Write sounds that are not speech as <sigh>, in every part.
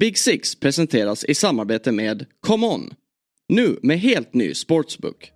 Big Six presenteras i samarbete med Come On. Nu med helt ny sportsbook.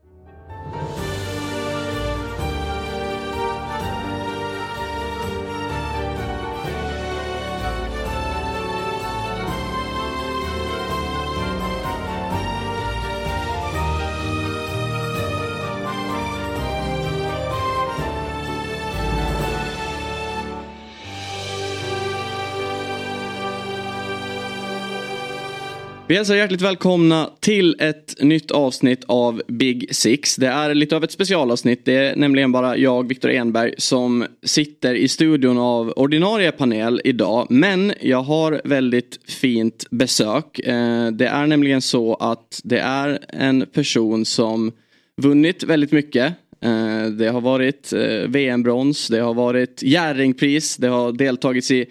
Vi hälsar hjärtligt välkomna till ett nytt avsnitt av Big Six. Det är lite av ett specialavsnitt. Det är nämligen bara jag, Viktor Enberg, som sitter i studion av ordinarie panel idag. Men jag har väldigt fint besök. Eh, det är nämligen så att det är en person som vunnit väldigt mycket. Eh, det har varit eh, VM-brons, det har varit Jerringpris, det har deltagits i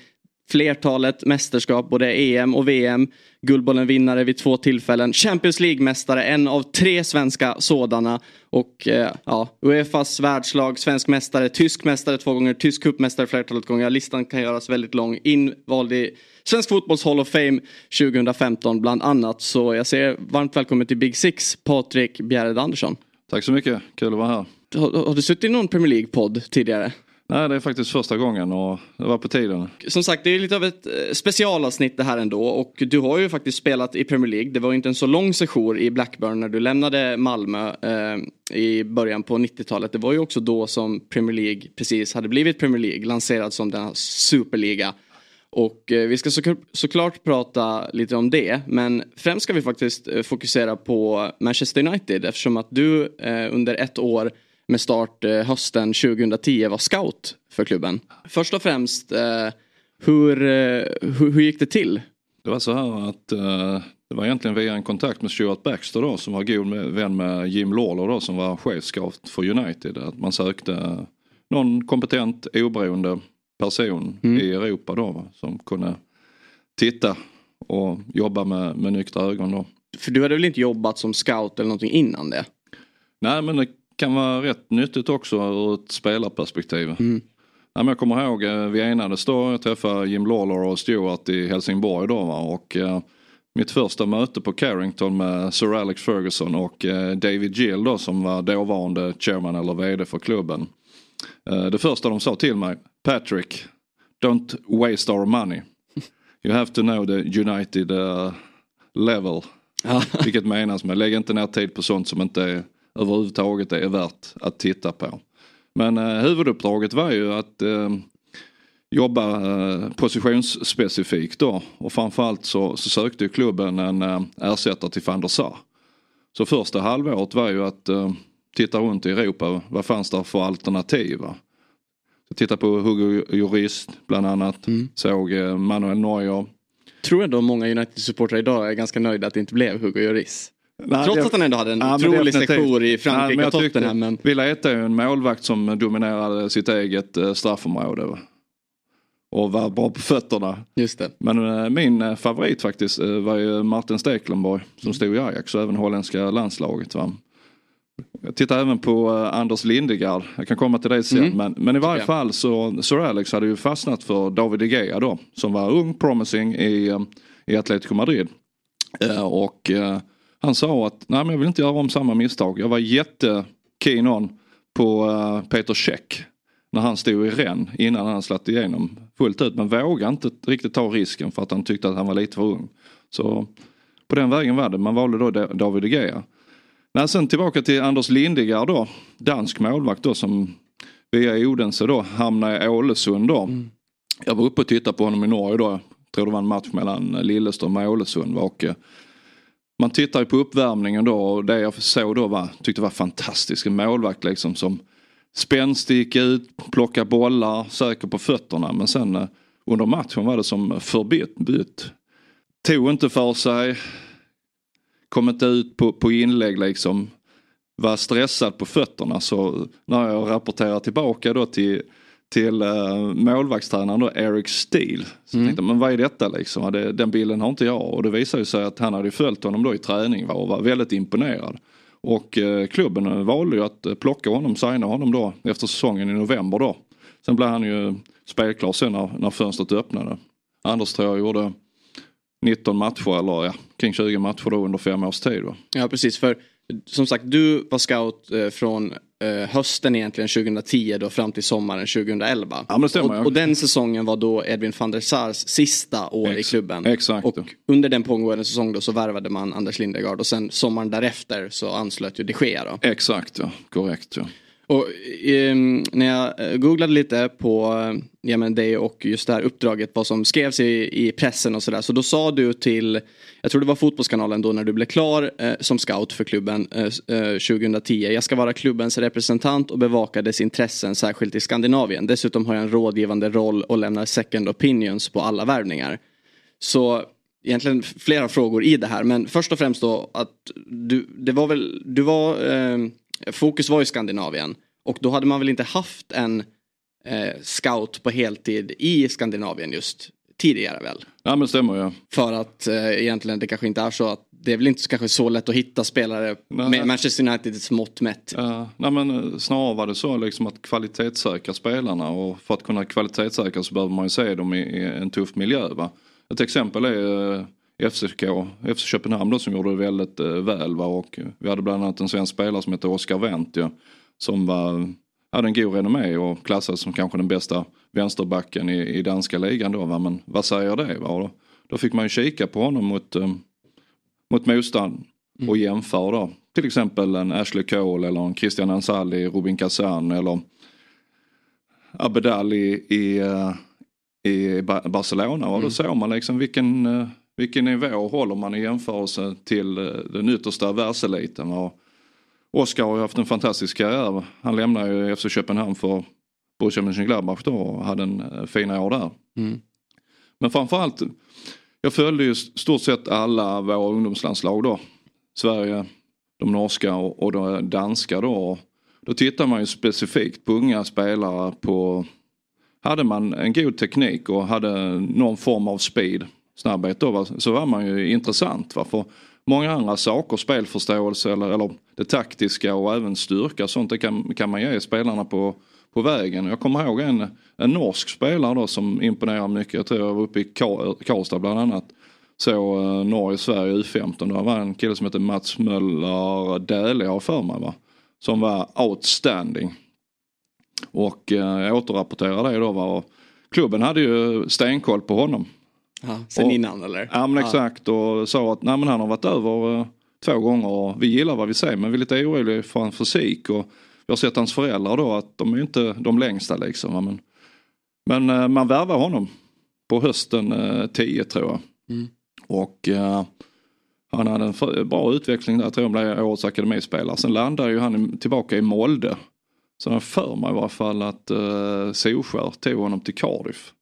flertalet mästerskap, både EM och VM. Guldbollen-vinnare vid två tillfällen. Champions League-mästare, en av tre svenska sådana. Och eh, ja, Uefas världslag, svensk mästare, tysk mästare två gånger, tysk cupmästare flertalet gånger. Listan kan göras väldigt lång. Invald i Svensk fotbolls Hall of Fame 2015 bland annat. Så jag säger varmt välkommen till Big Six, Patrik Bjärred Andersson. Tack så mycket, kul att vara här. Har, har du suttit i någon Premier League-podd tidigare? Nej, det är faktiskt första gången och det var på tiden. Som sagt, det är lite av ett eh, specialavsnitt det här ändå och du har ju faktiskt spelat i Premier League. Det var inte en så lång session i Blackburn när du lämnade Malmö eh, i början på 90-talet. Det var ju också då som Premier League precis hade blivit Premier League, lanserad som den här superliga. Och eh, vi ska så, såklart prata lite om det, men främst ska vi faktiskt eh, fokusera på Manchester United eftersom att du eh, under ett år med start eh, hösten 2010 var scout för klubben. Först och främst, eh, hur, eh, hur, hur, gick det till? Det var så här att det var egentligen via en kontakt med Stuart Baxter då som var god vän med Jim Lawler då som var chefscout för United. Att man sökte någon kompetent oberoende person mm. i Europa då som kunde titta och jobba med, med nyktra ögon då. För du hade väl inte jobbat som scout eller någonting innan det? Nej men det kan vara rätt nyttigt också ur ett spelarperspektiv. Mm. Ja, jag kommer ihåg, eh, vi enades då, jag träffade Jim Lawler och Stewart i Helsingborg då va? och eh, mitt första möte på Carrington med Sir Alex Ferguson och eh, David Gill då som var dåvarande chairman eller vd för klubben. Eh, det första de sa till mig, Patrick, don't waste our money. You have to know the United uh, level. Vilket menas med, lägg inte ner tid på sånt som inte är överhuvudtaget är värt att titta på. Men eh, huvuduppdraget var ju att eh, jobba eh, positionsspecifikt då och framförallt så, så sökte ju klubben en eh, ersättare till van der Sar. Så första halvåret var ju att eh, titta runt i Europa, vad fanns det för alternativ? Titta på Hugo Jurist bland annat, mm. såg eh, Manuel Neuer. Tror ändå många United-supportrar idag är ganska nöjda att det inte blev Hugo Lloris. Nej, Trots att han ändå hade en ja, otrolig sektion i Frankrike och Tottenham. Men... Villa är ju en målvakt som dominerade sitt eget eh, straffområde. Och var bra på fötterna. Just det. Men äh, min äh, favorit faktiskt var ju Martin Steklenborg som stod i Ajax och även holländska landslaget. Va? Jag tittar även på Anders Lindegard. Jag kan komma till det sen. Mm. Men, men i varje fall så Sir Alex hade ju fastnat för David de Gea då. Som var ung, promising i, i Atletico Madrid. och han sa att nej men jag vill inte göra om samma misstag. Jag var jättekeen on på uh, Peter Käck. När han stod i ren innan han slatt igenom fullt ut. Men vågade inte riktigt ta risken för att han tyckte att han var lite för ung. Så på den vägen var det. Man valde då David de Gea. Nej, sen tillbaka till Anders Lindegard då. Dansk målvakt då som via Odense då hamnade i Ålesund då. Mm. Jag var uppe och tittade på honom i Norge då. Jag tror det var en match mellan Lilleström och Ålesund. Och man tittar ju på uppvärmningen då och det jag såg då var, tyckte var fantastisk. En målvakt liksom som spänstig ut, plockade bollar, säker på fötterna. Men sen eh, under matchen var det som förbytt. Tog inte för sig, kom inte ut på, på inlägg liksom. Var stressad på fötterna så när jag rapporterar tillbaka då till till uh, målvaktstränaren då, Eric Steele. Så mm. tänkte men vad är detta liksom? Det, den bilden har inte jag. Och det visade sig att han hade följt honom då i träning och var väldigt imponerad. Och uh, klubben valde ju att plocka honom, signa honom då efter säsongen i november då. Sen blev han ju spelklar sen när, när fönstret öppnade. Anders tror jag gjorde 19 matcher eller ja, kring 20 matcher då under fem års tid. Va? Ja precis för som sagt du var scout eh, från eh, hösten egentligen 2010 då fram till sommaren 2011. Ja, det stämmer, och, och, den säsongen var då Edwin van der Sars sista år Ex i klubben. Exakt. Och under den pågående säsongen då så värvade man Anders Lindegard och sen sommaren därefter så anslöt ju de Gea då. Exakt ja, korrekt ja. Och eh, när jag eh, googlade lite på eh, ja, men dig och just det här uppdraget, vad som skrevs i, i pressen och sådär. Så då sa du till, jag tror det var Fotbollskanalen då när du blev klar eh, som scout för klubben eh, 2010. Eh, jag ska vara klubbens representant och bevaka dess intressen särskilt i Skandinavien. Dessutom har jag en rådgivande roll och lämnar second opinions på alla värvningar. Så egentligen flera frågor i det här men först och främst då att du, det var väl, du var ehm, fokus var i Skandinavien. Och då hade man väl inte haft en eh, scout på heltid i Skandinavien just tidigare väl? Ja men stämmer ja. För att eh, egentligen det kanske inte är så att det är väl inte kanske så lätt att hitta spelare nej, med Manchester Uniteds mått mätt. Ja, nej men eh, snarare var det så liksom att kvalitetssäkra spelarna och för att kunna kvalitetssäkra så behöver man ju se dem i, i en tuff miljö. Va? Ett exempel är eh, FCK, FC Köpenhamn då, som gjorde det väldigt eh, väl. Va? Och vi hade bland annat en svensk spelare som heter Oskar Wendt ja, som var, hade en god renommé och klassades som kanske den bästa vänsterbacken i, i danska ligan då. Va? Men vad säger det? Va? Då, då fick man ju kika på honom mot, eh, mot motstånd och mm. jämföra då. Till exempel en Ashley Cole eller en Christian Ansali, Rubin Kazan eller Abedal i, i, eh, i Barcelona. Och då mm. såg man liksom vilken vilken nivå håller man i jämförelse till eh, den yttersta världseliten. Och Oskar har ju haft en fantastisk karriär. Han lämnade ju FC Köpenhamn för Borussia Mönchengladbach då och hade en eh, fina år där. Mm. Men framförallt, jag följde ju stort sett alla våra ungdomslandslag då. Sverige, de norska och, och de danska då. Då tittar man ju specifikt på unga spelare på hade man en god teknik och hade någon form av speed snabbhet då så var man ju intressant. Va? För många andra saker, spelförståelse eller, eller det taktiska och även styrka sånt det kan, kan man ge spelarna på, på vägen. Jag kommer ihåg en, en norsk spelare då som imponerar mycket. Jag tror jag var uppe i Karlstad bland annat. Så eh, Norge-Sverige U15. Det var en kille som hette Mats Möller Dähle har för mig va. Som var outstanding. Och eh, jag återrapporterade det då va. Och klubben hade ju stenkoll på honom. Ja, sen och, innan eller? Ja men exakt och sa att nej, men han har varit över uh, två gånger och vi gillar vad vi ser men vi är lite oroliga för hans fysik och vi har sett hans föräldrar då att de är inte de längsta liksom. Men, men uh, man värvar honom på hösten uh, eh, 10 tror jag. Mm. Och han hade en bra utveckling där, tror jag blev årets akademispelare. Sen landade ju han tillbaka i Molde. Så jag för mig i varje fall att uh, Solskär tog honom till Cardiff.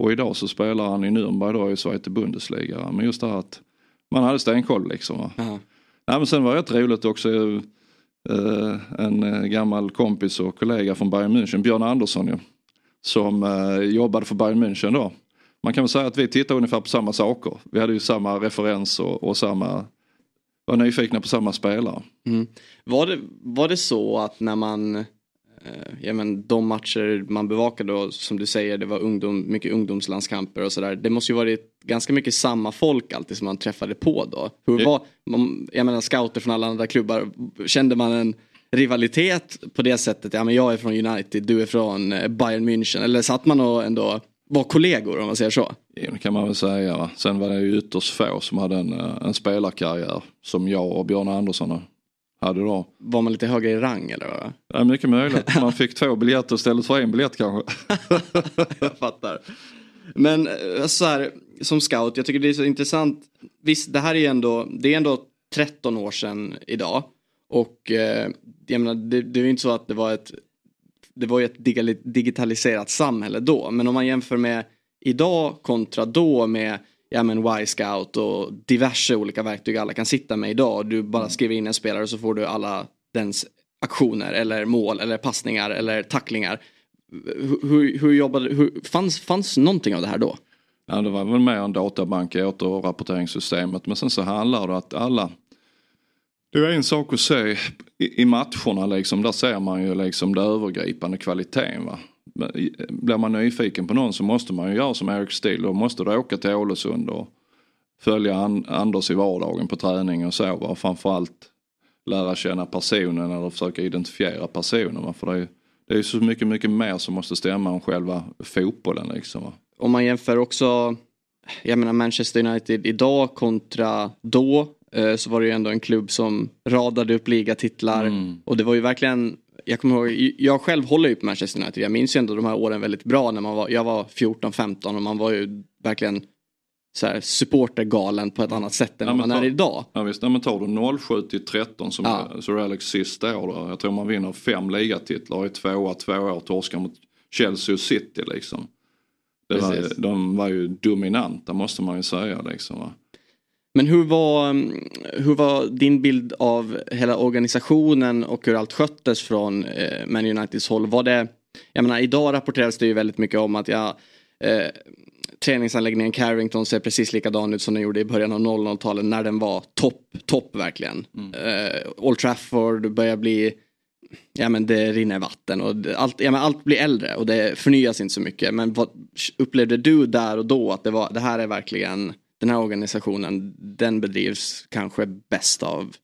Och idag så spelar han i Nürnberg då i Zweite Bundesliga. Men just det här att man hade stenkoll liksom. Va? Uh Nej, men sen var det rätt roligt också. Uh, en uh, gammal kompis och kollega från Bayern München, Björn Andersson ju. Som uh, jobbade för Bayern München då. Man kan väl säga att vi tittade ungefär på samma saker. Vi hade ju samma referens och, och samma var nyfikna på samma spelare. Mm. Var, det, var det så att när man Eh, ja, men de matcher man bevakade då, som du säger, det var ungdom, mycket ungdomslandskamper och sådär. Det måste ju varit ganska mycket samma folk alltid som man träffade på då. Hur var, jag menar scouter från alla andra klubbar, kände man en rivalitet på det sättet? Ja men jag är från United, du är från eh, Bayern München. Eller satt man och ändå var kollegor om man säger så? Ja, det kan man väl säga. Sen var det ju ytterst få som hade en, eh, en spelarkarriär som jag och Björn Andersson hade då. Var man lite högre i rang eller? Ja, mycket möjligt. Man fick två biljetter istället för en biljett kanske. <laughs> jag fattar. Men eh, så här, som scout, jag tycker det är så intressant. Visst, det här är ändå, det är ändå 13 år sedan idag. Och eh, jag menar, det, det är ju inte så att det var ett det var ju ett digitaliserat samhälle då. Men om man jämför med idag kontra då med ja men Y-scout och diverse olika verktyg alla kan sitta med idag. Du bara mm. skriver in en spelare så får du alla dens aktioner eller mål eller passningar eller tacklingar. Hur, hur jobbade, hur, fanns, fanns någonting av det här då? Ja det var väl mer en databank i återrapporteringssystemet men sen så handlar det att alla det är en sak att se i, i matcherna liksom, där ser man ju liksom det övergripande kvaliteten va blir man nyfiken på någon så måste man ju göra som Erik Stil. Då måste du åka till Ålesund och följa Anders i vardagen på träning och så. Va? Framförallt lära känna personen eller försöka identifiera personen. För det är, det är så mycket, mycket mer som måste stämma om själva fotbollen. Liksom, va? Om man jämför också, jag menar Manchester United idag kontra då. Eh, så var det ju ändå en klubb som radade upp ligatitlar. Mm. Och det var ju verkligen jag kommer ihåg, jag själv håller ju på Manchester United. Jag minns ju ändå de här åren väldigt bra när man var, jag var 14-15 och man var ju verkligen så här, supportergalen på ett annat sätt än ja, man är idag. Ja visst, ja, men tar du 07 till 13 som ja. Sir Alex sista år då. Jag tror man vinner fem ligatitlar i tvåa, två år torskar mot Chelsea och City liksom. Var, de var ju dominanta måste man ju säga liksom. Va? Men hur var, hur var din bild av hela organisationen och hur allt sköttes från eh, Man Uniteds håll? Var det, jag menar idag rapporteras det ju väldigt mycket om att ja, eh, träningsanläggningen Carrington ser precis likadan ut som den gjorde i början av 00-talet när den var topp, topp verkligen. Mm. Eh, Old Trafford börjar bli, ja men det rinner vatten och allt, ja, men allt blir äldre och det förnyas inte så mycket. Men vad upplevde du där och då att det, var, det här är verkligen, den här organisationen, den bedrivs kanske bäst av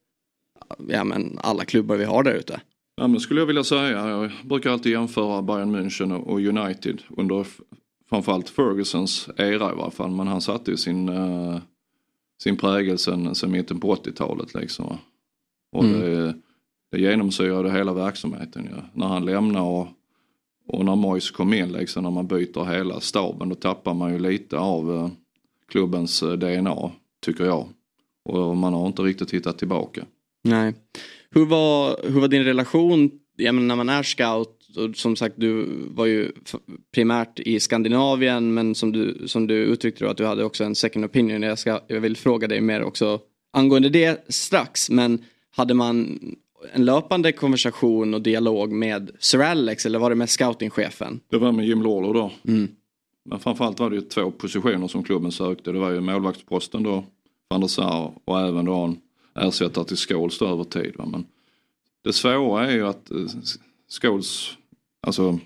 ja, men alla klubbar vi har där ute? Ja, men skulle jag vilja säga. Jag brukar alltid jämföra Bayern München och United under framförallt Fergusons era i varje fall. Men han satte ju sin, uh, sin prägel sen, sen mitten på 80-talet liksom. Och mm. det, det genomsyrade hela verksamheten. Ja. När han lämnade och, och när Moyes kom in liksom, när man byter hela staben då tappar man ju lite av uh, klubbens eh, DNA, tycker jag. Och man har inte riktigt hittat tillbaka. Nej. Hur var, hur var din relation, jag menar, när man är scout och som sagt du var ju primärt i Skandinavien men som du, som du uttryckte då att du hade också en second opinion. Jag, ska, jag vill fråga dig mer också angående det strax men hade man en löpande konversation och dialog med Sir Alex eller var det med scoutingchefen? Det var med Jim Lawler då. Mm. Men framförallt var det ju två positioner som klubben sökte. Det var ju målvaktsposten då, van der Sar och även då en ersättare till Scholes över tid. Va? Men det svåra är ju att eh, Scholes Alltså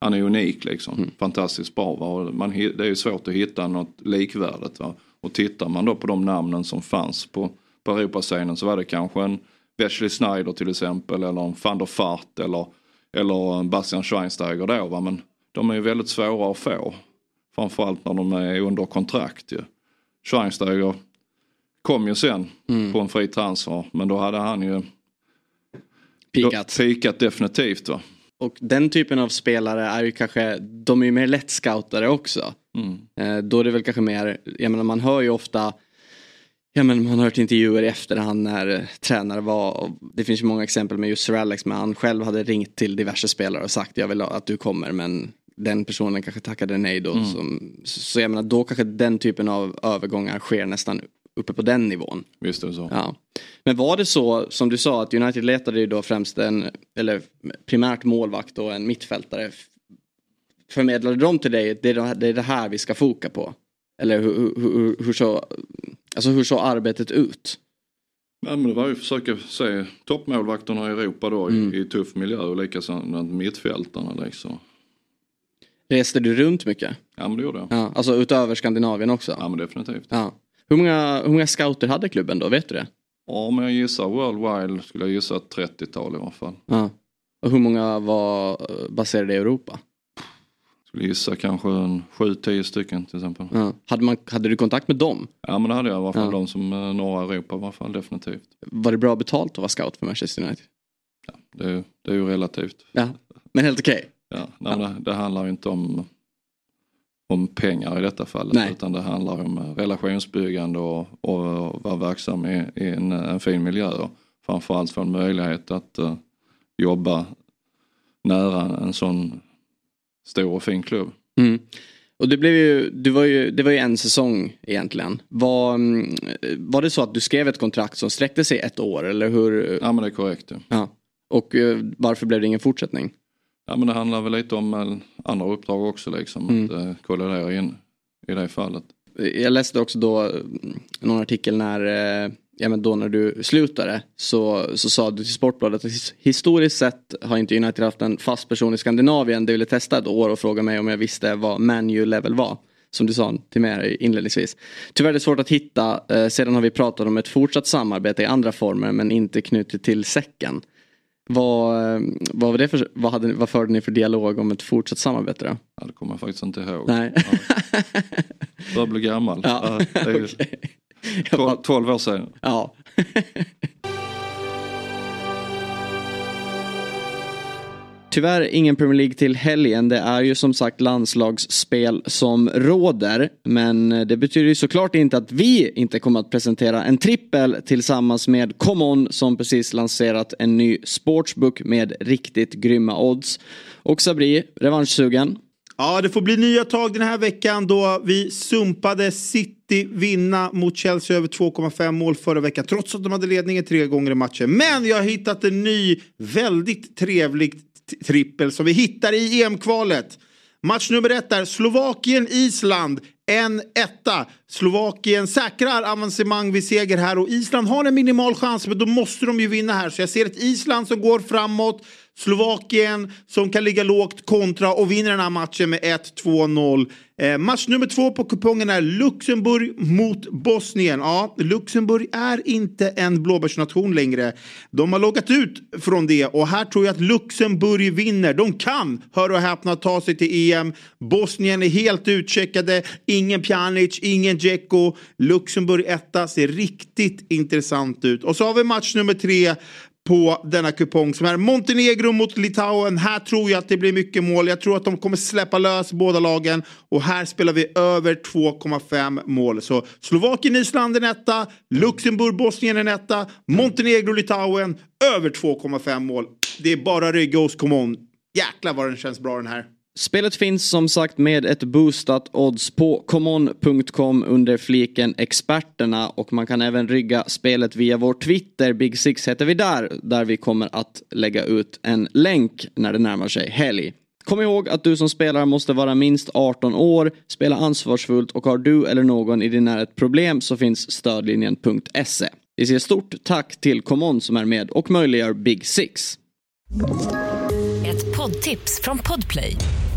han är unik liksom. Mm. Fantastiskt bra. Va? Man, det är ju svårt att hitta något likvärdigt. Va? Och tittar man då på de namnen som fanns på, på Europascenen så var det kanske en Wesley Snyder till exempel eller en van der Fart eller, eller en Bastian Schweinsteiger då. Va? Men de är ju väldigt svåra att få. Framförallt när de är under kontrakt ju. Schweinsteiger kom ju sen mm. på en fri transfer men då hade han ju Pikat. Pikat definitivt va. Och den typen av spelare är ju kanske, de är ju mer lättscoutade också. Mm. Eh, då är det väl kanske mer, jag menar man hör ju ofta Ja men man har hört intervjuer i efterhand när tränare var, det finns ju många exempel med just Sir Alex men han själv hade ringt till diverse spelare och sagt jag vill att du kommer men den personen kanske tackade nej då. Mm. Som, så jag menar då kanske den typen av övergångar sker nästan uppe på den nivån. Visst är det så. Ja. Men var det så som du sa att United letade ju då främst en, eller primärt målvakt och en mittfältare. Förmedlade de till dig, det är det, här vi ska foka på? Eller hur, hur, hur, så, alltså hur såg arbetet ut? Ja, men det var ju att försöka se toppmålvakterna i Europa då mm. i, i tuff miljö och likaså mittfältarna liksom. Reste du runt mycket? Ja men det gjorde jag. Ja, alltså utöver Skandinavien också? Ja men definitivt. Ja. Hur många, hur många scouter hade klubben då, vet du det? Ja, om jag gissar worldwide skulle jag gissa 30-tal i alla fall. Ja. Och hur många var eh, baserade i Europa? Skulle gissa kanske en 7-10 stycken till exempel. Ja. Hade, man, hade du kontakt med dem? Ja men det hade jag i alla fall, ja. de som eh, norra Europa i alla fall definitivt. Var det bra betalt att vara scout för Manchester United? Ja, det, är, det är ju relativt. Ja, men helt okej? Okay. Ja, nej. Det, det handlar ju inte om om pengar i detta fallet. Nej. Utan det handlar om relationsbyggande och, och vara verksam i, i en, en, fin miljö. Och framförallt få en möjlighet att uh, jobba nära en sån stor och fin klubb. Mm. Och det blev ju, det var ju, det var ju en säsong egentligen. Var, mm, var det så att du skrev ett kontrakt som sträckte sig ett år eller hur? Ja men det är korrekt. Ja. ja. Och uh, varför blev det ingen fortsättning? Ja men det handlar väl lite om eh, andra uppdrag också liksom. Mm. Att eh, kollidera in i det fallet. Jag läste också då mm, någon artikel när, eh, ja men då när du slutade så, så sa du till Sportbladet att historiskt sett har inte United haft en fast person i Skandinavien. Du ville testa ett år och fråga mig om jag visste vad manu level var. som du sa till mig inledningsvis. Tyvärr är det svårt att hitta. Eh, sedan har vi pratat om ett fortsatt samarbete i andra former men inte knutit till säcken. Vad, eh, vad, var det för, vad, hade, vad förde ni för dialog om ett fortsatt samarbete då? Ja, det kommer jag faktiskt inte ihåg. Nej. Ja. Börjar bli gammal. Ja. Ja, okay. 12, 12 år sedan. Ja. <laughs> Tyvärr ingen Premier League till helgen. Det är ju som sagt landslagsspel som råder. Men det betyder ju såklart inte att vi inte kommer att presentera en trippel tillsammans med ComeOn som precis lanserat en ny sportsbook med riktigt grymma odds. Och Sabri, revanschsugen? Ja, det får bli nya tag den här veckan då vi sumpade City vinna mot Chelsea över 2,5 mål förra veckan. Trots att de hade ledningen tre gånger i matchen. Men jag har hittat en ny väldigt trevlig trippel som vi hittar i EM-kvalet. Match nummer ett är Slovakien-Island. En etta. Slovakien säkrar avancemang vid seger här och Island har en minimal chans men då måste de ju vinna här. Så jag ser ett Island som går framåt. Slovakien som kan ligga lågt kontra och vinner den här matchen med 1-2-0. Eh, match nummer två på kupongen är Luxemburg mot Bosnien. Ja, Luxemburg är inte en blåbärsnation längre. De har loggat ut från det och här tror jag att Luxemburg vinner. De kan, hör och häpna, ta sig till EM. Bosnien är helt utcheckade. Ingen Pjanic, ingen Dzeko. Luxemburg etta ser riktigt intressant ut. Och så har vi match nummer tre på denna kupong som är Montenegro mot Litauen. Här tror jag att det blir mycket mål. Jag tror att de kommer släppa lös båda lagen och här spelar vi över 2,5 mål. Så Slovakien, Island en etta, Luxemburg, Bosnien en etta, Montenegro, Litauen över 2,5 mål. Det är bara rygga hos Common. Jäklar vad den känns bra den här. Spelet finns som sagt med ett boostat odds på common.com under fliken experterna och man kan även rygga spelet via vår Twitter, Big Six heter vi där, där vi kommer att lägga ut en länk när det närmar sig helg. Kom ihåg att du som spelare måste vara minst 18 år, spela ansvarsfullt och har du eller någon i din närhet problem så finns stödlinjen.se. Vi säger stort tack till Common som är med och möjliggör Big Six. Ett poddtips från Podplay.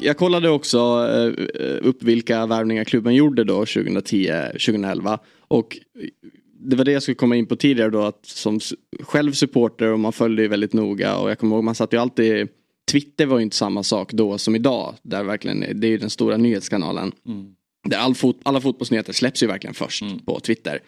Jag kollade också eh, upp vilka värvningar klubben gjorde då 2010-2011. Och det var det jag skulle komma in på tidigare då att som själv supporter och man följde ju väldigt noga och jag kommer ihåg man satt ju alltid Twitter var ju inte samma sak då som idag. Där verkligen, det är ju den stora nyhetskanalen. Mm. Där all fot, alla fotbollsnyheter släpps ju verkligen först mm. på Twitter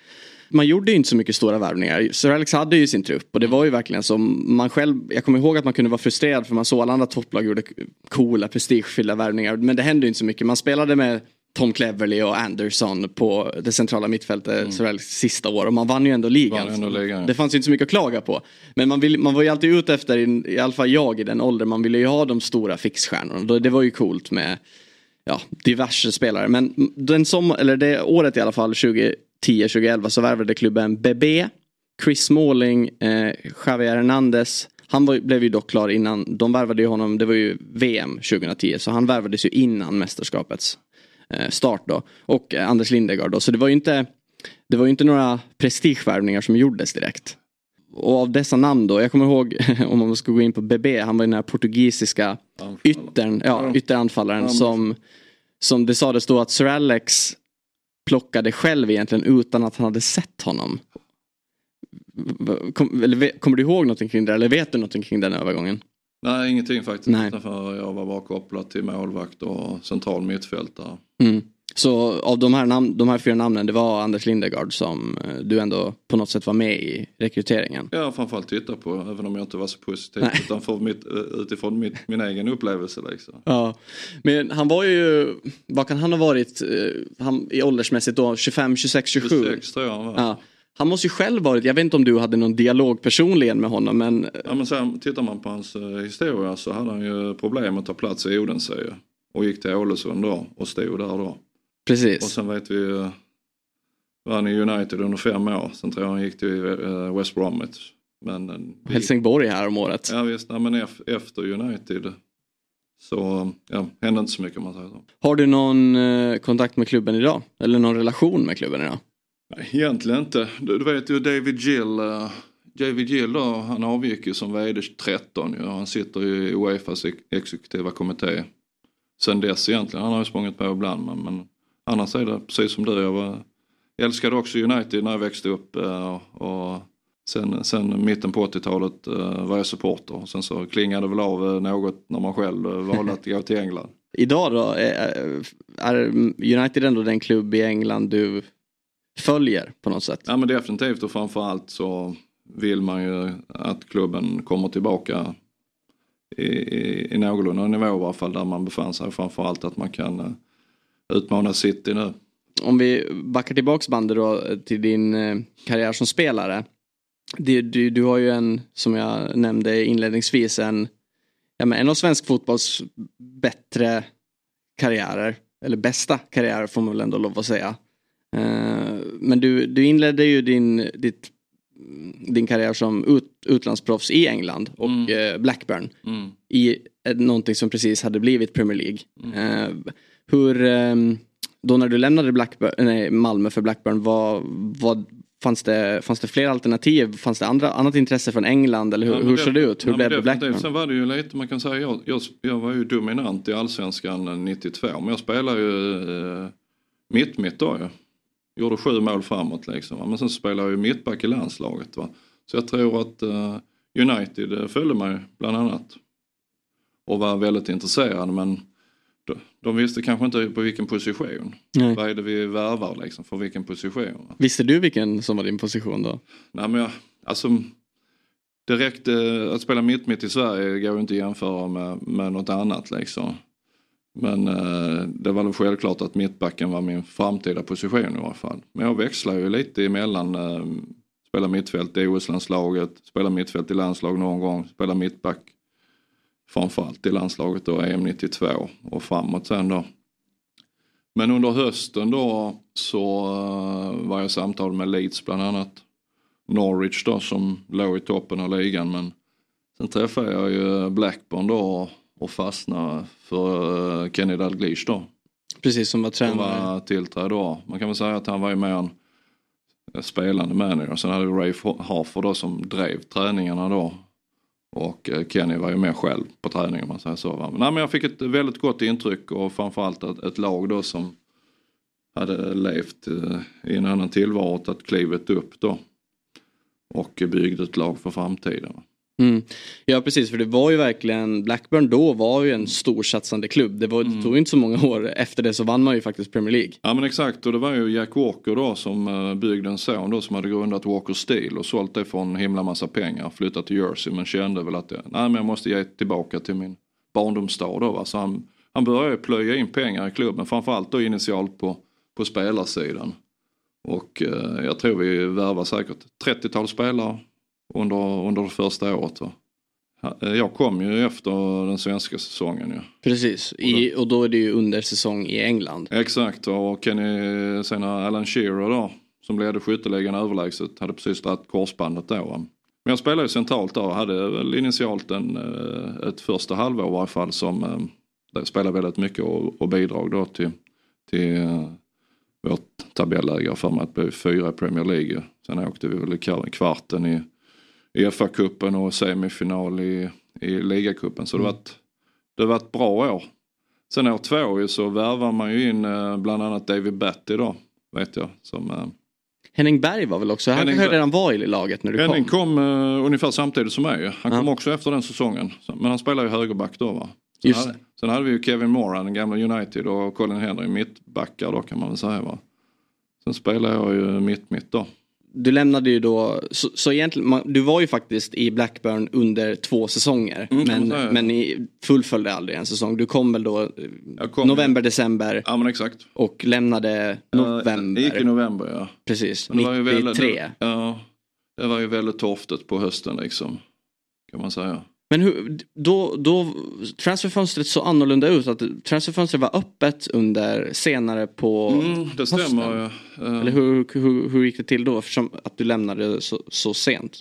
man gjorde ju inte så mycket stora värvningar. Sir Alex hade ju sin trupp och det var ju verkligen som man själv, jag kommer ihåg att man kunde vara frustrerad för man såg alla andra topplag gjorde coola prestigefyllda värvningar men det hände ju inte så mycket. Man spelade med Tom Cleverley och Anderson på det centrala mittfältet mm. Alex sista år och man vann ju ändå ligan. Ändå ligan. Det fanns ju inte så mycket att klaga på. Men man, vill, man var ju alltid ute efter, i, i alla fall jag i den åldern, man ville ju ha de stora fixstjärnorna. Det var ju coolt med ja, diverse spelare. Men den som, eller det året i alla fall, 20 2010-2011 så värvade klubben BB, Chris Smalling, eh, Javier Hernandez. Han var, blev ju dock klar innan, de värvade ju honom, det var ju VM 2010 så han värvades ju innan mästerskapets eh, start då. Och eh, Anders Lindegard då, så det var ju inte det var ju inte några prestigevärvningar som gjordes direkt. Och av dessa namn då, jag kommer ihåg <laughs> om man ska gå in på BB, han var ju den här portugisiska yttern, ja, ytteranfallaren som, som det sades då att Sir Alex plockade själv egentligen utan att han hade sett honom. Kom, eller, kommer du ihåg någonting kring det eller vet du någonting kring den övergången? Nej ingenting faktiskt. Nej. Därför jag var bara kopplad till målvakt och central mittfältare. Mm. Så av de här, namn, de här fyra namnen, det var Anders Lindegard som eh, du ändå på något sätt var med i rekryteringen? Ja, framförallt titta på, även om jag inte var så positiv. Nej. Utan för mitt, eh, utifrån mitt, min egen upplevelse. Liksom. Ja, men han var ju, vad kan han ha varit eh, han, i åldersmässigt då, 25, 26, 27? 26 tror jag han var. Ja. Han måste ju själv varit, jag vet inte om du hade någon dialog personligen med honom men... Ja men sen tittar man på hans historia så hade han ju problem att ta plats i Odense och gick till Ålesund då och stod där då. Precis. Och sen vet vi eh, var han i United under fem år. Sen tror jag han gick till eh, West Bromwich. Men, eh, Helsingborg här om året. ja visst, nej, men ef- efter United så ja, hände inte så mycket om man säger så. Har du någon eh, kontakt med klubben idag? Eller någon relation med klubben idag? Nej, egentligen inte. Du, du vet ju David Gill. Uh, David Gill då, han avgick ju som vd 13 ju. Han sitter ju i Uefas ex- exekutiva kommitté. Sen dess egentligen. Han har ju sprungit på ibland men, men annars är det precis som du. Jag var, älskade också United när jag växte upp eh, och sen, sen mitten på 80-talet eh, var jag supporter. Sen så klingade det väl av eh, något när man själv valde att gå till England. <laughs> Idag då? Är, United ändå den klubb i England du följer på något sätt? Ja men definitivt och framförallt så vill man ju att klubben kommer tillbaka i, i, i någorlunda nivå i alla fall där man befann sig. Framförallt att man kan utmana City nu. Om vi backar tillbaks bandet då till din eh, karriär som spelare. Du, du, du har ju en, som jag nämnde inledningsvis, en, ja, men en av svensk fotbolls bättre karriärer. Eller bästa karriärer får man väl ändå lov att säga. Eh, men du, du inledde ju din, ditt, din karriär som ut, utlandsproffs i England och Mm. eh, Blackburn. Mm. i någonting som precis hade blivit Premier League. Eh, hur, eh, då när du lämnade Blackburn, nej, Malmö för Blackburn, vad, vad, fanns, det, fanns det fler alternativ? Fanns det andra, annat intresse från England eller hur, men hur såg det ut? Hur ja, blev det. Blackburn? Sen var det ju lite, man kan säga, jag, jag, jag var ju dominant i allsvenskan 92 men jag spelade ju eh, mitt mitt då ju. Gjorde sju mål framåt liksom. va. Men sen spelade jag ju mittback i landslaget. Va? Så jag tror att eh, United eh, följde mig bland annat. Och var väldigt intresserade men de, visste kanske inte på vilken position. Nej. Vad är det vi värvar liksom för vilken position. Visste du vilken som var din position då? Nej men jag, alltså direkt eh, att spela mitt mitt i Sverige går ju inte att jämföra med, med något annat liksom. Men eh, det var väl självklart att mittbacken var min framtida position i alla fall. Men jag växlar ju lite emellan. Eh, spela mittfält i OS-landslaget, spela mittfält i landslag någon gång, spela mittback framförallt i landslaget då EM 92 och framåt sen då. Men under hösten då så eh, var jag i samtal med Leeds bland annat. Norwich då som låg i toppen av ligan men sen träffade jag ju Blackburn då och fastnade för eh, Kenny Dalglish då. Precis som var Som tränare. var tillträdd då. Man kan väl säga att han var ju mer en eh, spelande manager. Sen hade vi Ray Harford då som drev träningarna då. Och eh, Kenny var ju med själv på träningen om man säger så. Va? Men, nej, men jag fick ett väldigt gott intryck och framförallt ett, ett lag då som hade levt eh, i en annan tillvaro, tagit klivet upp då. Och byggde ett lag för framtiden. Mm. Ja precis för det var ju verkligen Blackburn då var ju en storsatsande klubb. Det, var, det tog inte så många år efter det så vann man ju faktiskt Premier League. Ja men exakt och det var ju Jack Walker då som uh, byggde en son då som hade grundat Walker Steel och sålt det för en himla massa pengar. Flyttat till Jersey men kände väl att det, nej men jag måste ge tillbaka till min barndomsstad då va. Så han, han började plöja in pengar i klubben framförallt då initialt på, på spelarsidan. Och eh, jag tror vi värvar säkert 30-tal spelare under, under det första året. Va? Ja, eh, Jag kom ju efter den svenska säsongen ju. Precis I, och då är det ju under säsong i England. Exakt och Kenny, sen Alan Shearer då som ledde skytteligan överlägset hade precis dragit korsbandet då. va. Men jag spelade ju centralt då och hade väl initialt en, eh, ett första halvår i varje fall som eh, där spelade väldigt mycket och, och bidrag då till, till vårt tabelläge. För mig att blev fyra i Premier League. Sen åkte vi väl i kvar- kvarten i, i FA-cupen och semifinal i, i ligacupen. Så det var ett, det var ett bra år. Sen år två så värvar man ju in eh, bland annat David Batty då. Vet jag. Som, eh, Henning Berg var väl också, han Henning kanske redan var i laget när du Henning kom. kom eh, ungefär samtidigt som mig. Han kom Ja. också efter den säsongen. Men han spelar ju högerback då va. Sen, Just hade, sen hade vi ju Kevin Moran, den gamla United och Colin Henry mittbackar då kan man väl säga va. Sen spelade jag ju mitt mitt då. Du lämnade ju då, så, så egentligen, man, du var ju faktiskt i Blackburn under två säsonger. Mm, men men ni fullföljde aldrig en säsong. Du kom väl då kom- november, december Ja men exakt. och lämnade november. Jag gick i november ja. Precis, Men det var ju 93. väldigt, det, ja, det var ju väldigt torftigt på hösten liksom. Kan man säga. Men hur, då, då transferfönstret så annorlunda ut. Att transferfönstret var öppet under senare på mm, Det stämmer. Ja. Eller hur, hur, hur gick det till då? Eftersom att du lämnade så, så sent.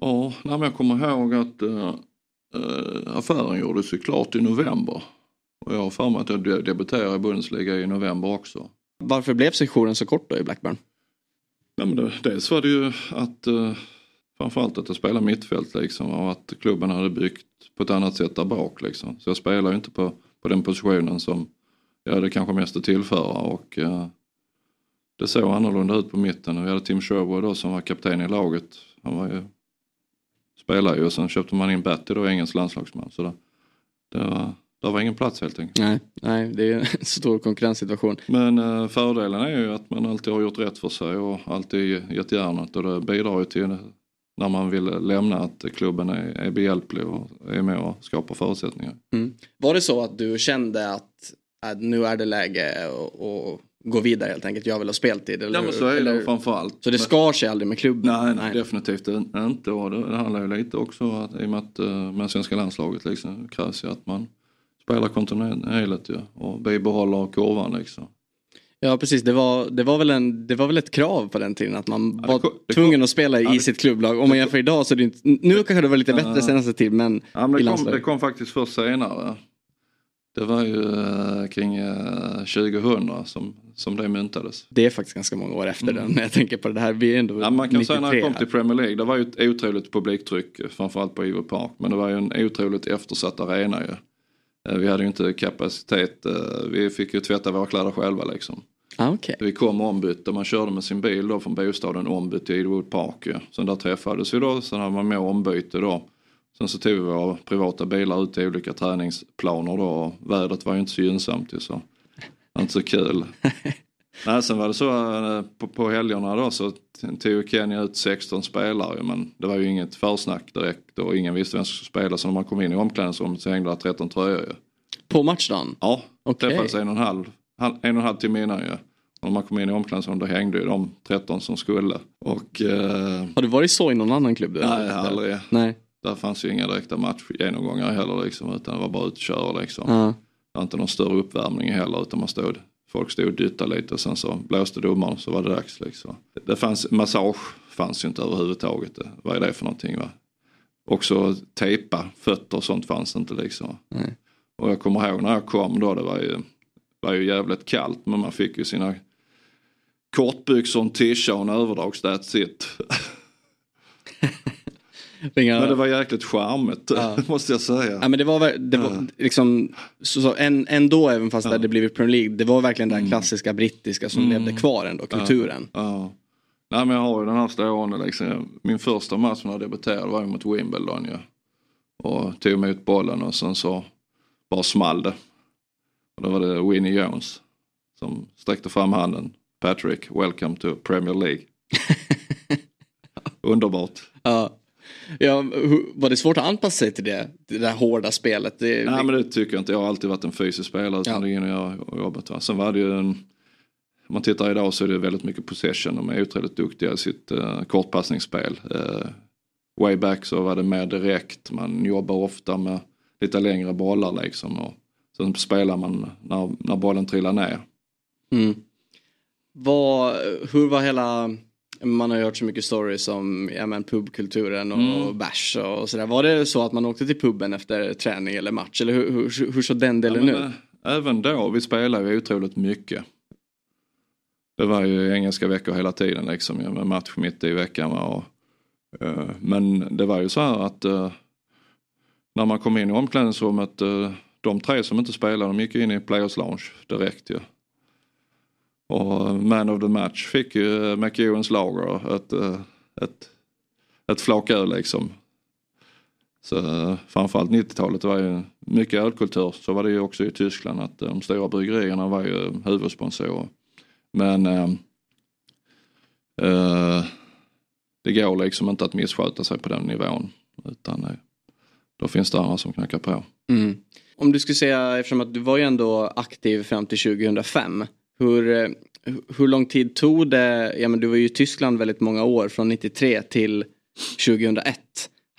Ja, men jag kommer ihåg att äh, affären gjordes ju klart i november. Och jag har för mig att jag debuterade i Bundesliga i november också. Varför blev sessionen så kort då i Blackburn? Nej, men det, dels var det ju att framförallt att jag spelade mittfält liksom och att klubben hade byggt på ett annat sätt där bak liksom. Så jag spelar ju inte på, på den positionen som jag hade kanske mest att tillföra och äh, det såg annorlunda ut på mitten. Vi hade Tim Sherwood då som var kapten i laget. Han var ju, spelade ju och sen köpte man in Batty då, engelsk landslagsman. Så det, det var, det var ingen plats helt enkelt. Nej, nej det är <laughs> en stor konkurrenssituation. Men eh, fördelen är ju att man alltid har gjort rätt för sig och alltid gett järnet och det bidrar ju till när man vill lämna att klubben är, är behjälplig och är med och skapar förutsättningar. Mm. Var det så att du kände att, att nu är det läge att gå vidare helt enkelt? Jag vill ha speltid? Eller, ja men så är eller, det framförallt. Så det skar sig aldrig med klubben? Nej, nej. definitivt inte. Och det, det handlar ju lite också att, i och med att eh, med svenska landslaget liksom, krävs ju att man spelar kontinuerligt ja, och bibehåller kurvan liksom. Ja precis, det var, det, var väl en, det var väl ett krav på den tiden att man ja, var kom, tvungen att spela ja, i sitt klubblag. Om man jämför idag så är det inte, nu kanske det var lite bättre senaste tid men, ja, men det, kom, det kom faktiskt först senare. Det var ju uh, kring uh, eh, 2000 som, som det myntades. Det är faktiskt ganska många år efter mm. den när jag tänker på det här. Vi är ändå ja, man kan säga när jag kom till Premier League, det var ju ett otroligt publiktryck framförallt på Ivo Park. Men det var ju en otroligt eftersatt arena ju. Uh, vi hade ju inte kapacitet, vi fick ju tvätta våra kläder själva liksom. Ah, okay. Vi kom ombytta, man körde med sin bil då från bostaden ombytt till Edewood Park. Ja. Sen där träffades vi då, sen hade man med ombyte då. Sen så tog vi våra privata bilar ut till olika träningsplaner då och vädret var ju inte så gynnsamt ju så. Inte så kul. <laughs> Nej, sen var det så eh, på, på helgerna då så tog Kenya ut 16 spelare men det var ju inget försnack direkt och ingen visste vem som skulle spela så när man kom in i omklädningsrummet så hängde det 13 tröjor ju. På matchdagen? Ja, okay. träffades en och en halv en och en halv timme innan ju. När man kom in i omklädningsrummet då hängde ju de 13 som skulle. Och, eh, Har du varit så i någon annan klubb? Nej, aldrig. Nej. Där fanns ju inga direkta matchgenomgångar heller liksom, utan det var bara ut och köra liksom. Uh. Det var inte någon större uppvärmning heller utan man stod, folk stod och dyttade lite och sen så blåste domaren så var det dags liksom. Det fanns, massage fanns ju inte överhuvudtaget. Vad är det för någonting va? Också tejpa fötter och sånt fanns inte liksom. Nej. Och jag kommer ihåg när jag kom då, det var ju var ju jävligt kallt men man fick ju sina kortbyxor, en tisha och en överdrags, that's it. <laughs> Inga... Men det var jäkligt charmigt ja. <laughs> måste jag säga. Ja men det var, det var liksom, så, så, en, ändå även fast ja. det hade blivit Premier League, det var verkligen den mm. klassiska brittiska som mm. levde kvar ändå, kulturen. Ja. ja. Nej men jag har ju den här stående liksom, min första match när jag debuterade var ju mot Wimbledon ju. Och tog emot bollen och sen så bara small det. Och då var det Winnie Jones som sträckte fram handen. Patrick, welcome to Premier League. <laughs> Underbart. Ja. Ja, var det svårt att anpassa sig till det, det där hårda spelet? Det, Nej men det tycker jag inte. Jag har alltid varit en fysisk spelare utan ja. det innan jag jobbat. Va? Sen var det ju en, om man tittar idag så är det väldigt mycket possession. De är otroligt duktiga i sitt uh, kortpassningsspel. Uh, way back så var det mer direkt. Man jobbar ofta med lite längre bollar liksom. Och Sen spelar man när, när bollen trillar ner. Mm. Vad, hur var hela, man har hört så mycket stories om ja, men pubkulturen och mm. bärs och sådär. Var det så att man åkte till puben efter träning eller match? Eller hur, hur, hur såg den delen ja, ut? Även då, vi spelade ju otroligt mycket. Det var ju engelska veckor hela tiden liksom med match mitt i veckan. Och, uh, men det var ju så här att uh, när man kom in i omklädningsrummet uh, de tre som inte spelade de gick in i Players Lounge direkt ju. Och eh, Man of the Match fick ju eh, McEwens lager ett, eh, ett, ett flak öl liksom. Så framförallt 90-talet var ju mycket ölkultur. Så var det ju också i Tyskland att de stora bryggerierna var ju huvudsponsorer. Men eh, eh, det går liksom inte att missköta sig på den nivån. Utan eh, då finns det andra som knackar på. Mm. Om du skulle säga, eftersom att du var ju ändå aktiv fram till 2005. Hur, eh, hur lång tid tog det, ja men du var ju i Tyskland väldigt många år, från 93 till 2001.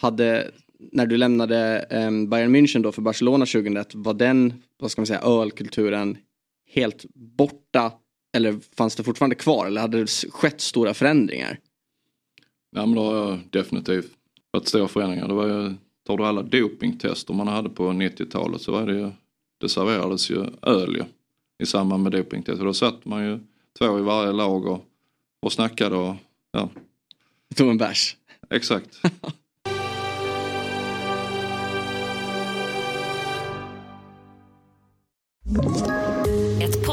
Hade, när du lämnade eh, Bayern München då för Barcelona 2001, var den, vad ska man säga, ölkulturen helt borta? Eller fanns det fortfarande kvar eller hade det skett stora förändringar? Ja men det har definitivt varit stora förändringar. Det var ju, tar du alla dopingtester man hade på 90-talet så var det ju, det serverades ju öl ju, i samband med dopingtester. Då satt man ju två i varje lag och, och snackade och ja. <laughs> Tog en bärs. Exakt. <laughs>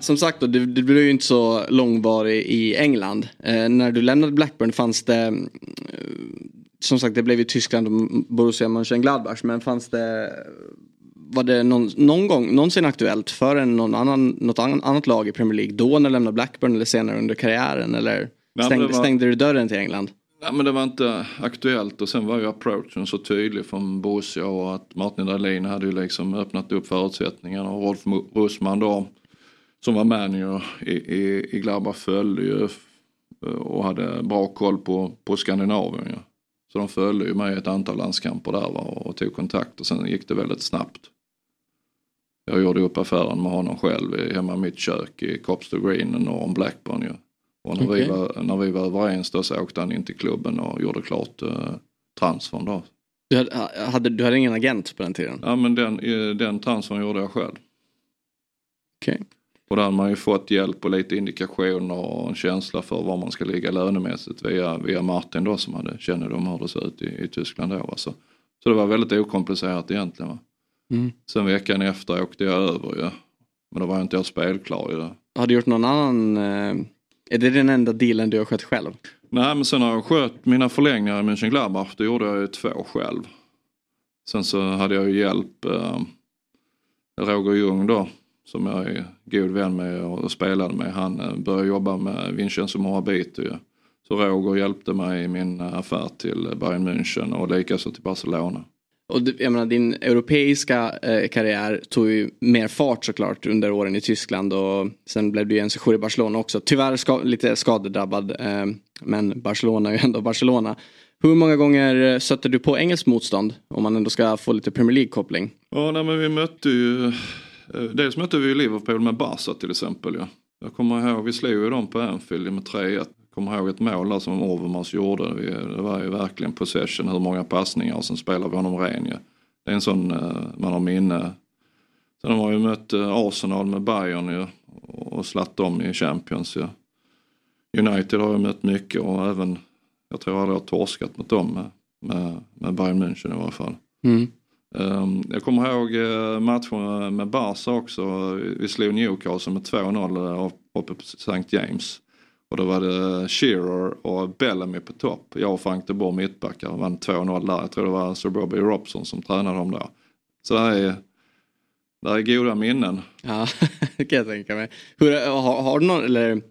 Som sagt, då, du, du blev ju inte så långvarig i England. Eh, när du lämnade Blackburn fanns det, eh, som sagt det blev ju Tyskland och Borussia Mönchengladbach, men fanns det, var det någon, någon gång, någonsin aktuellt för en, någon annan, något annat lag i Premier League då när du lämnade Blackburn eller senare under karriären eller stängde, var- stängde du dörren till England? Ja, men det var inte aktuellt och sen var ju approachen så tydlig från Borussia och att Martin Dahlin hade ju liksom öppnat upp förutsättningarna och Rolf Russman då som var manager i, i, i Gladbach följde ju f- och hade bra koll på, på Skandinavien ju. Så de följde ju mig i ett antal landskamper där va, och tog kontakt och sen gick det väldigt snabbt. Jag gjorde upp affären med honom själv hemma i mitt kök i Copster Green norr om Blackburn ju. Och när, Okej. vi var, när vi var överens då så åkte han in till klubben och gjorde klart eh, transfern då. Du hade, hade, du hade ingen agent på den tiden? Ja men den, eh, den transfern gjorde jag själv. Okej. Och där har man ju fått hjälp och lite indikationer och en känsla för var man ska ligga lönemässigt via, via Martin då som hade kännedom om hur det såg ut i, i Tyskland då. va. Så, så det var väldigt okomplicerat egentligen. Va? Mm. Sen veckan efter åkte jag över ju. Men då var jag inte jag spelklar ju. Har du gjort någon annan, eh, är det den enda dealen du har skött själv? Nej men sen har jag skött mina förlängningar i Mönchengladbach. Då gjorde jag ju två själv. Sen så hade jag ju hjälp eh, Roger Ljung då. Som jag är god vän med och spelade med. Han eh, började jobba med Vincenzo Moabito ju. Så Roger hjälpte mig i min eh, affär till Bayern München och likaså till Barcelona. Och jag menar din europeiska eh, karriär tog ju mer fart såklart under åren i Tyskland och sen blev du ju en sejour i Barcelona också. Tyvärr ska, lite skadedrabbad eh, men Barcelona är ju ändå Barcelona. Hur många gånger eh, stötte du på engelskt motstånd om man ändå ska få lite Premier League-koppling? Ja, nej, men vi mötte ju, eh, Eh, dels mötte vi Liverpool med Barca till exempel. Ja. Jag kommer ihåg, vi slog ju dem på Anfield med 3-1. Jag kommer ihåg ett mål där som Overmars gjorde. Vi, det var ju verkligen possession, hur många passningar och sen spelade vi honom ren ju. Det är en sån eh, man har minne. Sen har vi ju mött eh, Arsenal med Bayern ju och slatt dem i Champions Ja. United har jag mött mycket och även, jag tror aldrig jag har torskat mot dem med, med, med Bayern München i varje fall. Mm. Ehm, jag kommer ihåg eh, matchen med Barca också. Vi slog Newcastle med 2-0 eh, uppe på St. James. Och då var det Shearer och Bellamy på topp. Jag och Frank de Boer mittbackar vann 2-0 där. Jag tror det var Sir Bobby Robson som tränade dem då. Så det här är, det här är goda minnen. Ja, <laughs> det kan jag tänka mig. Hur, har, har du någon, eller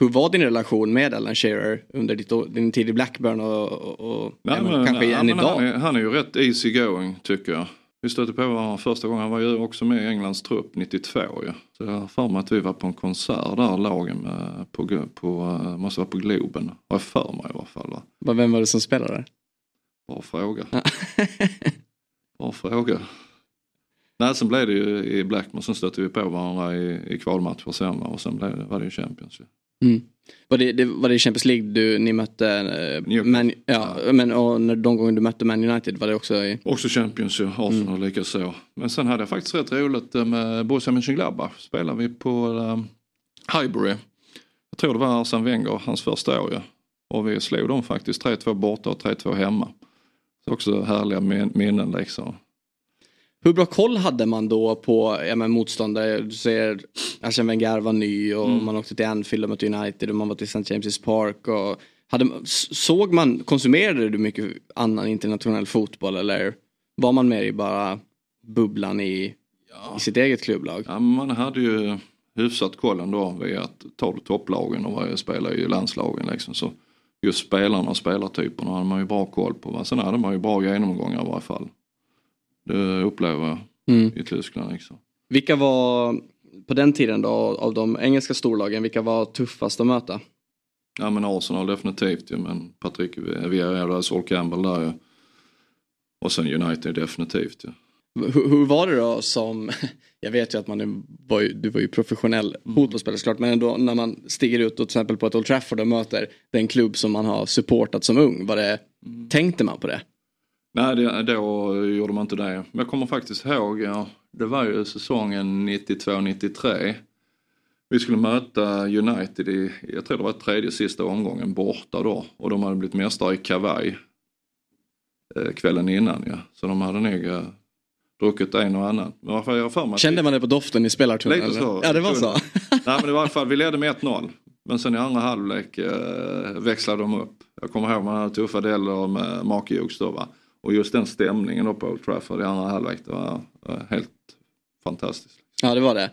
hur var din relation med Alan Shearer under ditt, din tid i Blackburn och, och, och Nej, ja, men kanske ja, än men idag? Han är, han är ju rätt easy going tycker jag. Vi stötte på varandra första gången. Han var ju också med i Englands trupp 92 ju. Så jag har för mig att vi var på en konsert där lagen med, på, på, eh, måste vara på Globen. Har jag för mig i alla fall. Va? Vem var det som spelade? Bra fråga. <laughs> Bra fråga. Nej, sen blev det ju i Blackman, sen stötte vi på varandra i, i kvalmatcher sen och sen blev det, var det ju Champions ju. Mm. Var, det, det, var det Champions League du, ni mötte? Eh, man, ja, Men och när, de gånger du mötte Man United var det också i... Också Champions ju, Arsenal mm. likaså. Men sen hade jag faktiskt rätt roligt eh, med Borussia Mönchengladbach. Spelade vi på um, Highbury. Jag tror det var Arsene Wenger, hans första år ju. Och vi slog dem faktiskt 3-2 borta och 3-2 hemma. Så också härliga min- minnen liksom. Hur bra koll hade man då på ja, men motståndare? Du säger Arsene Wenger var ny och Mm. man åkte till Anfield och mötte United och man var till St. James' Park. Och, hade, såg man, konsumerade du mycket annan internationell fotboll eller var man mer i bara bubblan i, ja. i sitt eget klubblag? Ja, man hade ju hyfsat koll ändå via att ta topplagen och vad spela i landslagen liksom. Så just spelarna och spelartyperna hade man ju bra koll på. Va? Sen hade man ju bra genomgångar i varje fall. Det upplever jag mm. i Tyskland. Liksom. Vilka var på den tiden då av de engelska storlagen, vilka var tuffast att möta? Ja men Arsenal definitivt ju, men Patrick Vieira, Sol Campbell där ju. Och sen United definitivt ju. Hur, hur, var det då som, <laughs> jag vet ju att man var ju, du var ju professionell mm. fotbollsspelare såklart, men ändå när man stiger ut och till exempel på ett Old Trafford och möter den klubb som man har supportat som ung, var det, mm. tänkte man på det? Nej, det, då gjorde man inte det. Men jag kommer faktiskt ihåg, ja, det var ju säsongen 92-93. Vi skulle möta United i, jag tror det var tredje sista omgången borta då. Och de hade blivit mästare i kavaj eh, kvällen innan ja. Så de hade nog eh, druckit en och annan. Men varför jag för mig Kände man det på doften i spelartunneln? Lite så. Ja det var så. Nej men i varje fall, vi ledde med 1-0. Men sen i andra halvlek eh, växlade de upp. Jag kommer ihåg man hade tuffa delar med Mark Hughes då va. Och just den stämningen då på Old Trafford i andra halvlek, det var, helt fantastiskt. Ja det var det.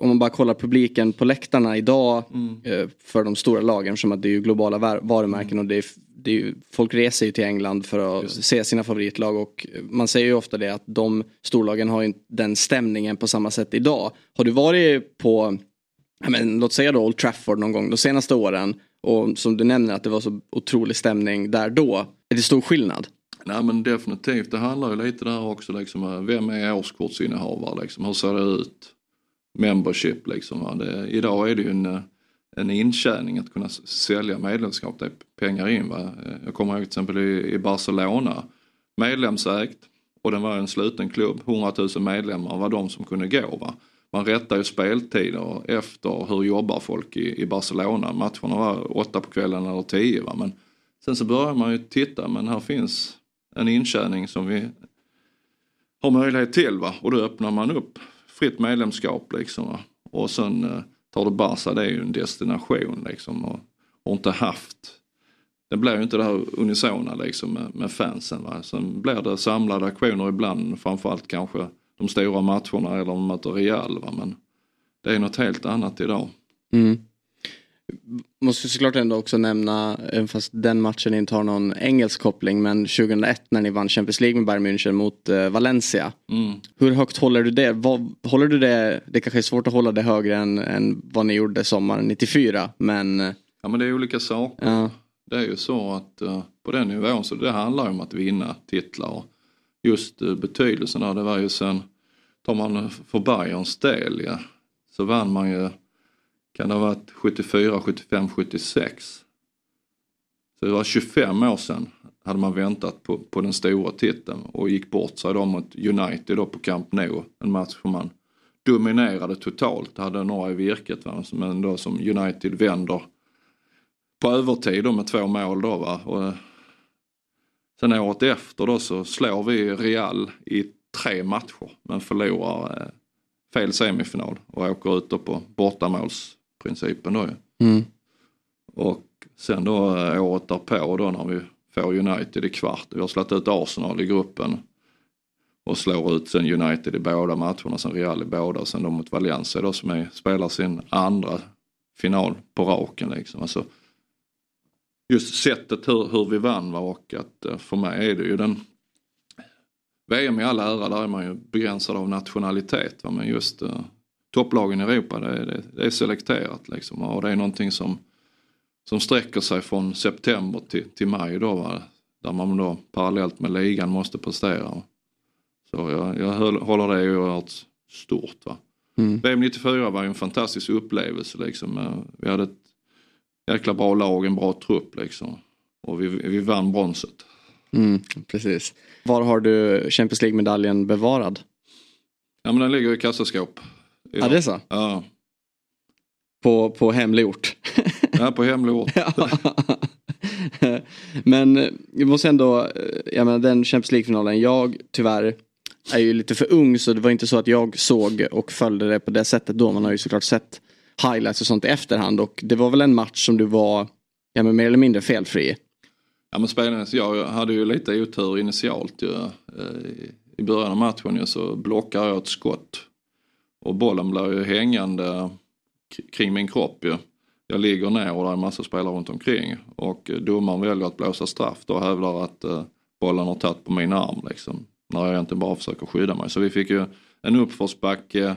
Om man bara kollar publiken på läktarna idag mm. Eh, för de stora lagen som att det är ju globala varumärken och det är, det är ju, folk reser ju till England för att just. se sina favoritlag och man säger ju ofta det att de storlagen har ju den stämningen på samma sätt idag. Har du varit på, men, låt säga då Old Trafford någon gång de senaste åren och som du nämner att det var så otrolig stämning där då. Är det stor skillnad? Nej men definitivt, det handlar ju lite där också liksom, eh, vem är årskortsinnehavare liksom, hur ser det ut? Membership liksom. Det, idag är det ju en, eh, en intjäning att kunna sälja medlemskap, det är pengar in. Va? Eh, jag kommer ihåg till exempel i, i Barcelona, medlemsägt och den var en sluten klubb, 100 000 medlemmar var de som kunde gå. Va? Man rättar ju speltider efter hur jobbar folk i, i Barcelona. Matcherna var åtta på kvällen eller tio. Va? Men sen så börjar man ju titta, men här finns en intjäning som vi har möjlighet till va? och då öppnar man upp fritt medlemskap liksom. Va? Och sen eh, tar det Barca, det är ju en destination liksom och, och inte haft det blir ju inte det här unisona liksom med, med fansen. Va? Sen blir det samlade aktioner ibland, framförallt kanske de stora matcherna eller de möter Real. Va? Men det är något helt annat idag. Mm. Måste såklart ändå också nämna, fast den matchen inte har någon engelsk koppling, men 2001 när ni vann Champions League med Bayern München mot uh, Valencia. Mm. Hur högt håller du det? Vad, håller du det? Det kanske är svårt att hålla det högre än, än vad ni gjorde sommaren 94, men... Ja men det är olika saker. Ja. Det är ju så att uh, på den nivån så det handlar om att vinna titlar. Och just uh, betydelsen av det var ju sen, tar man för Bayerns del ja, så vann man ju kan det ha varit 74, 75, 76. Så det var 25 år sedan hade man väntat på, på den stora titeln och gick bort sig då mot United då på Camp Nou. En match som man dominerade totalt, hade några i virket va? men då som United vänder på övertid då med två mål då va. Och, eh, sen året efter då så slår vi Real i tre matcher men förlorar eh, fel semifinal och åker ut då på bortamåls principen då mm. Och sen då eh, året därpå då när vi får United i kvart. Vi har slagit ut Arsenal i gruppen. Och slår ut sen United i båda matcherna, sen Real i båda och sen då mot Valencia då som är, spelar sin andra final på raken liksom. Alltså, just sättet hur, hur vi vann var och att eh, för mig är det ju den VM i all ära, där är man ju begränsad av nationalitet. Va? Men just uh, topplagen i Europa det, det, det, är selekterat liksom och det är någonting som, som sträcker sig från september till, till maj då va? där man då parallellt med ligan måste prestera. Så jag, jag håller det oerhört stort. Va? Mm. VM 94 var ju en fantastisk upplevelse liksom. Vi hade ett jäkla bra lag, en bra trupp liksom. Och vi, vi vann bronset. Mm, precis. Var har du Champions League-medaljen bevarad? Ja men den ligger i kassaskåp. Ja, det är så? Ja. På, på hemlig ort? <laughs> ja, på hemlig ort. Men jag måste ändå, jag menar den Champions League-finalen, jag tyvärr är ju lite för ung så det var inte så att jag såg och följde det på det sättet då. Man har ju såklart sett highlights och sånt i efterhand och det var väl en match som du var ja, men mer eller mindre felfri. Ja men spelaren, jag hade ju lite otur initialt ju. I början av matchen ju, så blockar jag ett skott. Och bollen blir ju hängande kring min kropp ju. Jag ligger ner och det är en massa spelare runt omkring. Och domaren väljer att blåsa straff då och hävdar att bollen har tagit på min arm liksom. När jag egentligen bara försöker skydda mig. Så vi fick ju en uppförsbacke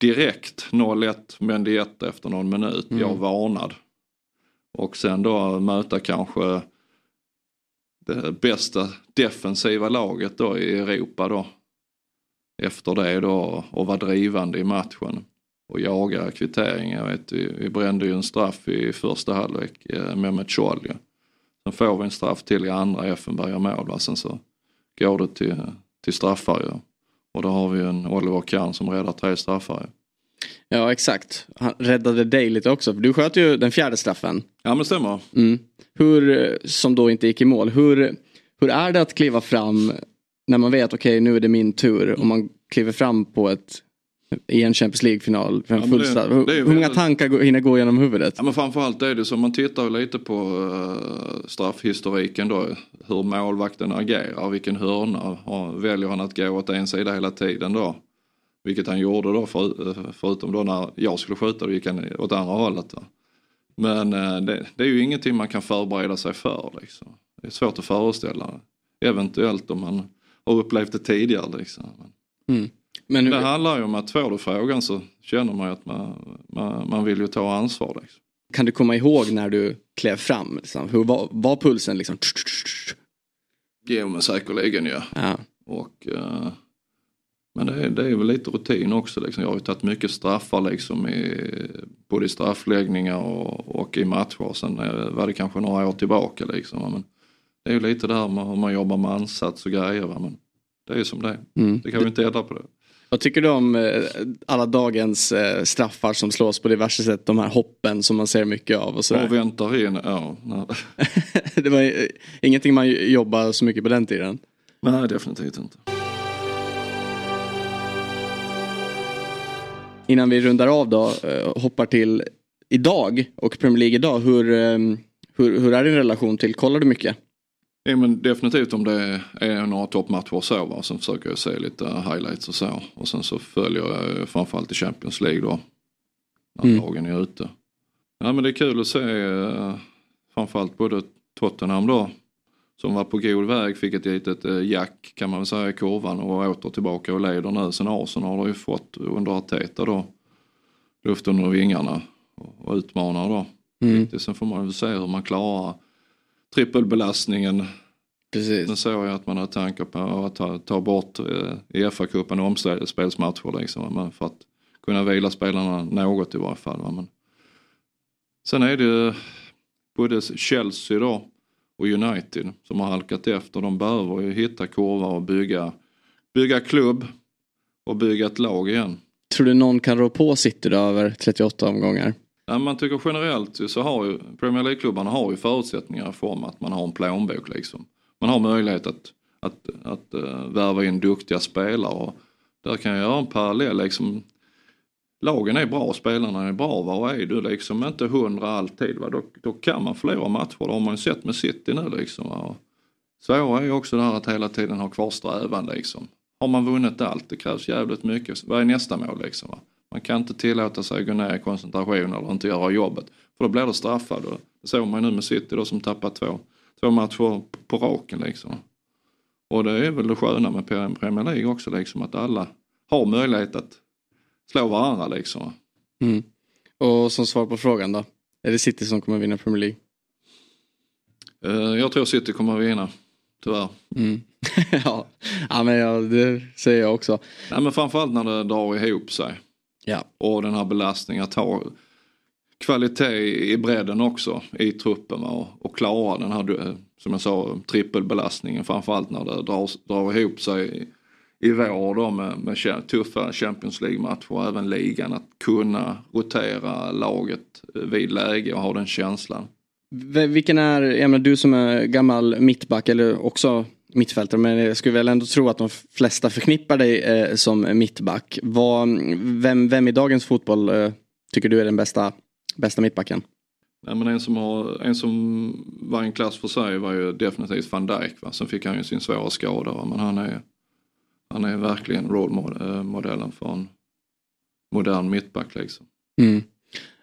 direkt 0-1 Mendy 1 efter någon minut. Mm. Jag varnad. Och sen då möta kanske det bästa defensiva laget då i Europa då. Efter det då och vara drivande i matchen och jaga kvittering. Jag vet, vi, vi brände ju en straff i första halvlek eh, med Metchol. Sen får vi en straff till i andra, Effenberg gör mål. Va? Sen så går det till, till straffar ju. Och då har vi en Oliver Kahn som räddar tre straffar. Ju. Ja exakt. Han räddade dig lite också. För du sköt ju den fjärde straffen. Ja men stämmer. Mm. Hur, som då inte gick i mål. Hur, hur är det att kliva fram när man vet okej okay, nu är det min tur. Och man kliver fram på ett i en Champions League-final. Ja, hur, hur många tankar hinner gå genom huvudet? Ja, men framförallt är det så man tittar lite på uh, straffhistoriken då. Hur målvakten agerar, vilken hörna. Och väljer han att gå åt en sida hela tiden då? Vilket han gjorde då för, förutom då när jag skulle skjuta då gick han åt andra hållet. Då. Men uh, det, det, är ju ingenting man kan förbereda sig för liksom. Det är svårt att föreställa. Eventuellt om man har upplevt det tidigare liksom. Mm. Men hur... Det handlar ju om att får du frågan så känner man ju att man, man, man vill ju ta ansvar. Liksom. Kan du komma ihåg när du klev fram? Liksom? Hur var, var pulsen liksom? Jo men säkerligen ja. ja. Och, uh, men det är, det är väl lite rutin också. Liksom. Jag har ju tagit mycket straffar liksom i, både i straffläggningar och, och i matcher. Sen var det kanske några år tillbaka liksom. Men det är ju lite det här med hur man jobbar med ansats och grejer. Va? Men det är ju som det är. Mm. Det kan vi inte ändra på det. Vad tycker du om eh, alla dagens eh, straffar som slås på diverse sätt? De här hoppen som man ser mycket av och sådär. Och väntar in, ja. <laughs> det var eh, ingenting man jobbade så mycket på den tiden? Nej, definitivt inte. Innan vi rundar av då, hoppar till idag och Premier League idag. Hur, hur, hur är din relation till, kollar du mycket? Ja, men definitivt om det är några toppmatcher och så. Va? Sen försöker jag se lite highlights och så. Och sen så följer jag framförallt i Champions League då. När mm. lagen är ute. Ja men det är kul att se eh, framförallt både Tottenham då. Som var på god väg, fick ett litet eh, jack kan man väl säga i kurvan och åter tillbaka och leder nu. Sen Arsenal har ju fått under Arteta då luft under vingarna och utmanar då. Mm. Sen får man väl se hur man klarar trippelbelastningen. Precis. Nu såg jag att man har tankar på att ta, ta bort eh, i FA-cupen omspelsmatcher liksom, men för att kunna vila spelarna något i varje fall. Va? Men sen är det både Chelsea då och United som har halkat efter. De behöver ju hitta kurvor och bygga, bygga klubb och bygga ett lag igen. Tror du någon kan rå på City då över 38 omgångar? Ja, man tycker generellt så har ju Premier League-klubbarna har ju förutsättningar i form att man har en plånbok liksom. Man har möjlighet att, att, att uh, värva in duktiga spelare och där kan jag göra en parallell liksom. Lagen är bra, spelarna är bra Var är du liksom inte hundra alltid va? Då, då kan man förlora matcher, det har man ju sett med City nu liksom. Va? Svåra är ju också det här att hela tiden ha kvar strävan liksom. Har man vunnit allt, det krävs jävligt mycket. Vad är nästa mål liksom? Va? Man kan inte tillåta sig att gå ner i koncentration eller inte göra jobbet. För då blir det straffad. Det såg man nu med City då som tappat två, två matcher på raken liksom. Och det är väl det sköna med Premier League också liksom att alla har möjlighet att slå varandra liksom. Mm. Och som svar på frågan då? Är det City som kommer vinna Premier League? Uh, jag tror City kommer vinna. Tyvärr. Mm. <laughs> ja. ja, men ja, det säger jag också. Nej, men framförallt när det drar ihop sig. Ja. Och den här belastningen att ha kvalitet i bredden också i truppen och, och klara den här, som jag sa, trippelbelastningen framförallt när det drar, drar ihop sig i, i vår då med, med tuffa Champions League-matcher och även ligan. Att kunna rotera laget vid läge och ha den känslan. Vilken är, jag menar, du som är gammal mittback eller också mittfältare men jag skulle väl ändå tro att de flesta förknippar dig eh, som mittback. Vad, vem, vem i dagens fotboll eh, tycker du är den bästa, bästa mittbacken? Nej, men en, som har, en som var en klass för sig var ju definitivt van Dijk. Va? Sen fick han ju sin svåra skada. Va? Men han är, han är verkligen rollmodellen för en modern mittback. Liksom. Mm.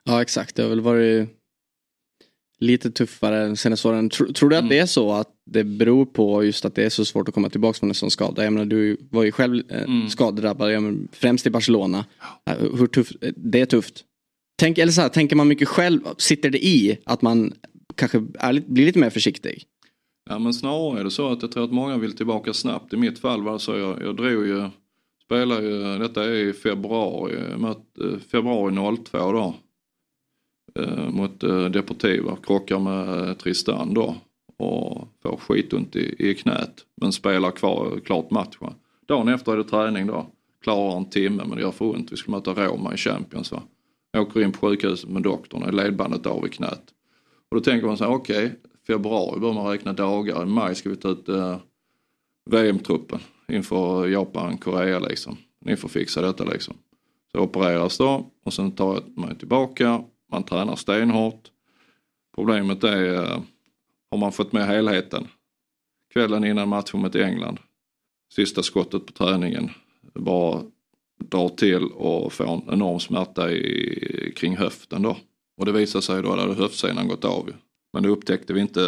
Ja exakt, det har väl varit lite tuffare senaste åren. Tror, tror du att mm. det är så att det beror på just att det är så svårt att komma tillbaka från en sån skada? Jag menar, du var ju själv eh, mm. skadedrabbad, främst i Barcelona. Hur tufft, det är tufft. Tänk, eller så här, tänker man mycket själv, sitter det i att man kanske är, blir lite mer försiktig? Ja men snarare är det så att jag tror att många vill tillbaka snabbt. I mitt fall var så jag, jag drog ju, spelade ju, detta är i februari, eh, februari 02 då. Eh, mot eh, Deportiva, krockar med Tristan då och får skitont i, i knät men spelar kvar, klart matchen. Dagen efter är det träning då, klarar en timme men det gör för ont. Vi skulle möta Roma i Champions va. Åker in på sjukhuset med doktorn, är ledbandet av i knät. Och då tänker man så här, okej, okay, februari bör man räkna dagar, i maj ska vi ta ut eh, VM-truppen inför Japan, Korea liksom. Ni får fixa detta liksom. Så opereras då och sen tar man tillbaka, man tränar stenhårt. Problemet är, eh, har man fått med helheten? Kvällen innan matchen mot England, sista skottet på träningen, bara drar till och får en enorm smärta i, kring höften då. Och det visade sig då att höftsenan gått av. Men det upptäckte vi inte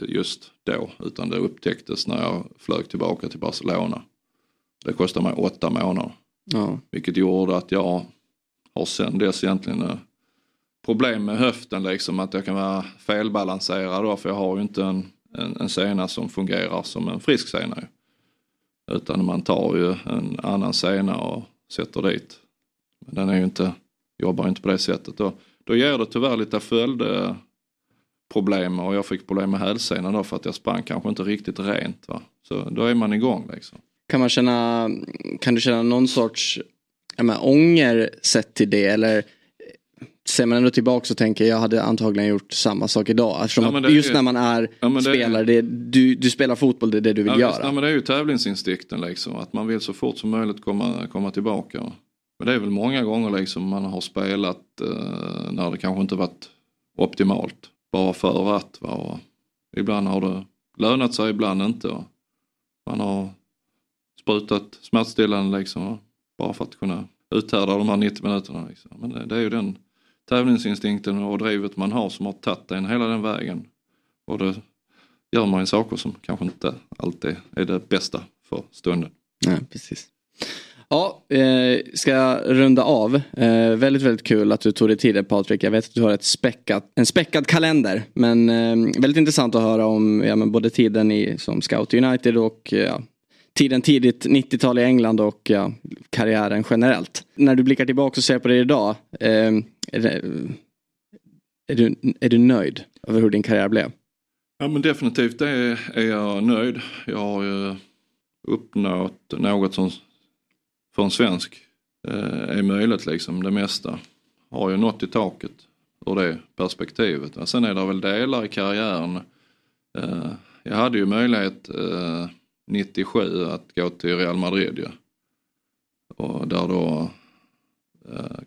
just då utan det upptäcktes när jag flög tillbaka till Barcelona. Det kostade mig åtta månader. Ja. Vilket gjorde att jag har sen dess egentligen eh, problem med höften liksom att jag kan vara felbalanserad då för jag har ju inte en, en, en sena som fungerar som en frisk sena. Utan man tar ju en annan sena och sätter dit. Men den är ju inte, jobbar inte på det sättet. Då, då ger det tyvärr lite följdproblem och jag fick problem med hälsenan då för att jag sprang kanske inte riktigt rent. Va? Så då är man igång liksom. Kan man känna, kan du känna någon sorts menar, ånger sett till det eller ser man ändå tillbaka och tänker jag hade antagligen gjort samma sak idag. Eftersom ja, just är, när man är ja, spelare, det, du, du spelar fotboll, det är det du vill ja, göra. Ja, men det är ju tävlingsinstinkten liksom. Att man vill så fort som möjligt komma, komma tillbaka. Men det är väl många gånger liksom man har spelat eh, när det kanske inte varit optimalt. Bara för att. Va? ibland har det lönat sig, ibland inte. Va? Man har sprutat smärtstillande liksom. Va? Bara för att kunna uthärda de här 90 minuterna. Liksom. Men det, det är ju den tävlingsinstinkten och drivet man har som har tagit en hela den vägen. Och då gör man ju saker som kanske inte alltid är det bästa för stunden. Ja, precis. Ja, eh, ska runda av. Eh, väldigt, väldigt kul att du tog dig tid Patrik. Jag vet att du har ett späckat, en späckad kalender. Men eh, väldigt intressant att höra om ja, men både tiden i, som scout United och ja, tiden tidigt 90-tal i England och ja, karriären generellt. När du blickar tillbaka och ser på det idag. Eh, är, det, är, du, är du nöjd över hur din karriär blev? Ja men definitivt är, är jag nöjd. Jag har ju uppnått något som för en svensk eh, är möjligt liksom. Det mesta har ju nått i taket ur det perspektivet. Sen är det väl delar i karriären. Eh, jag hade ju möjlighet eh, 97 att gå till Real Madrid ju. Och där då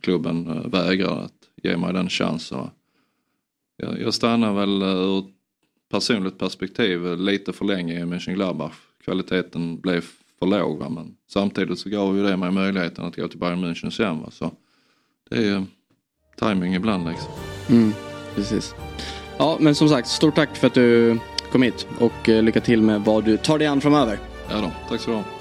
klubben eh, vägrar att ge mig den chansen. Jag, jag stannar väl eh, ur personligt perspektiv lite för länge i Mönchengladbach. Kvaliteten blev för låg va? men samtidigt så gav ju det mig möjligheten att gå till Bayern München sen. Va? Så det är ju timing ibland liksom. Mm, precis. Ja men som sagt, stort tack för att du kom hit och lycka till med vad du tar dig an framöver. Ja då, tack så du ha.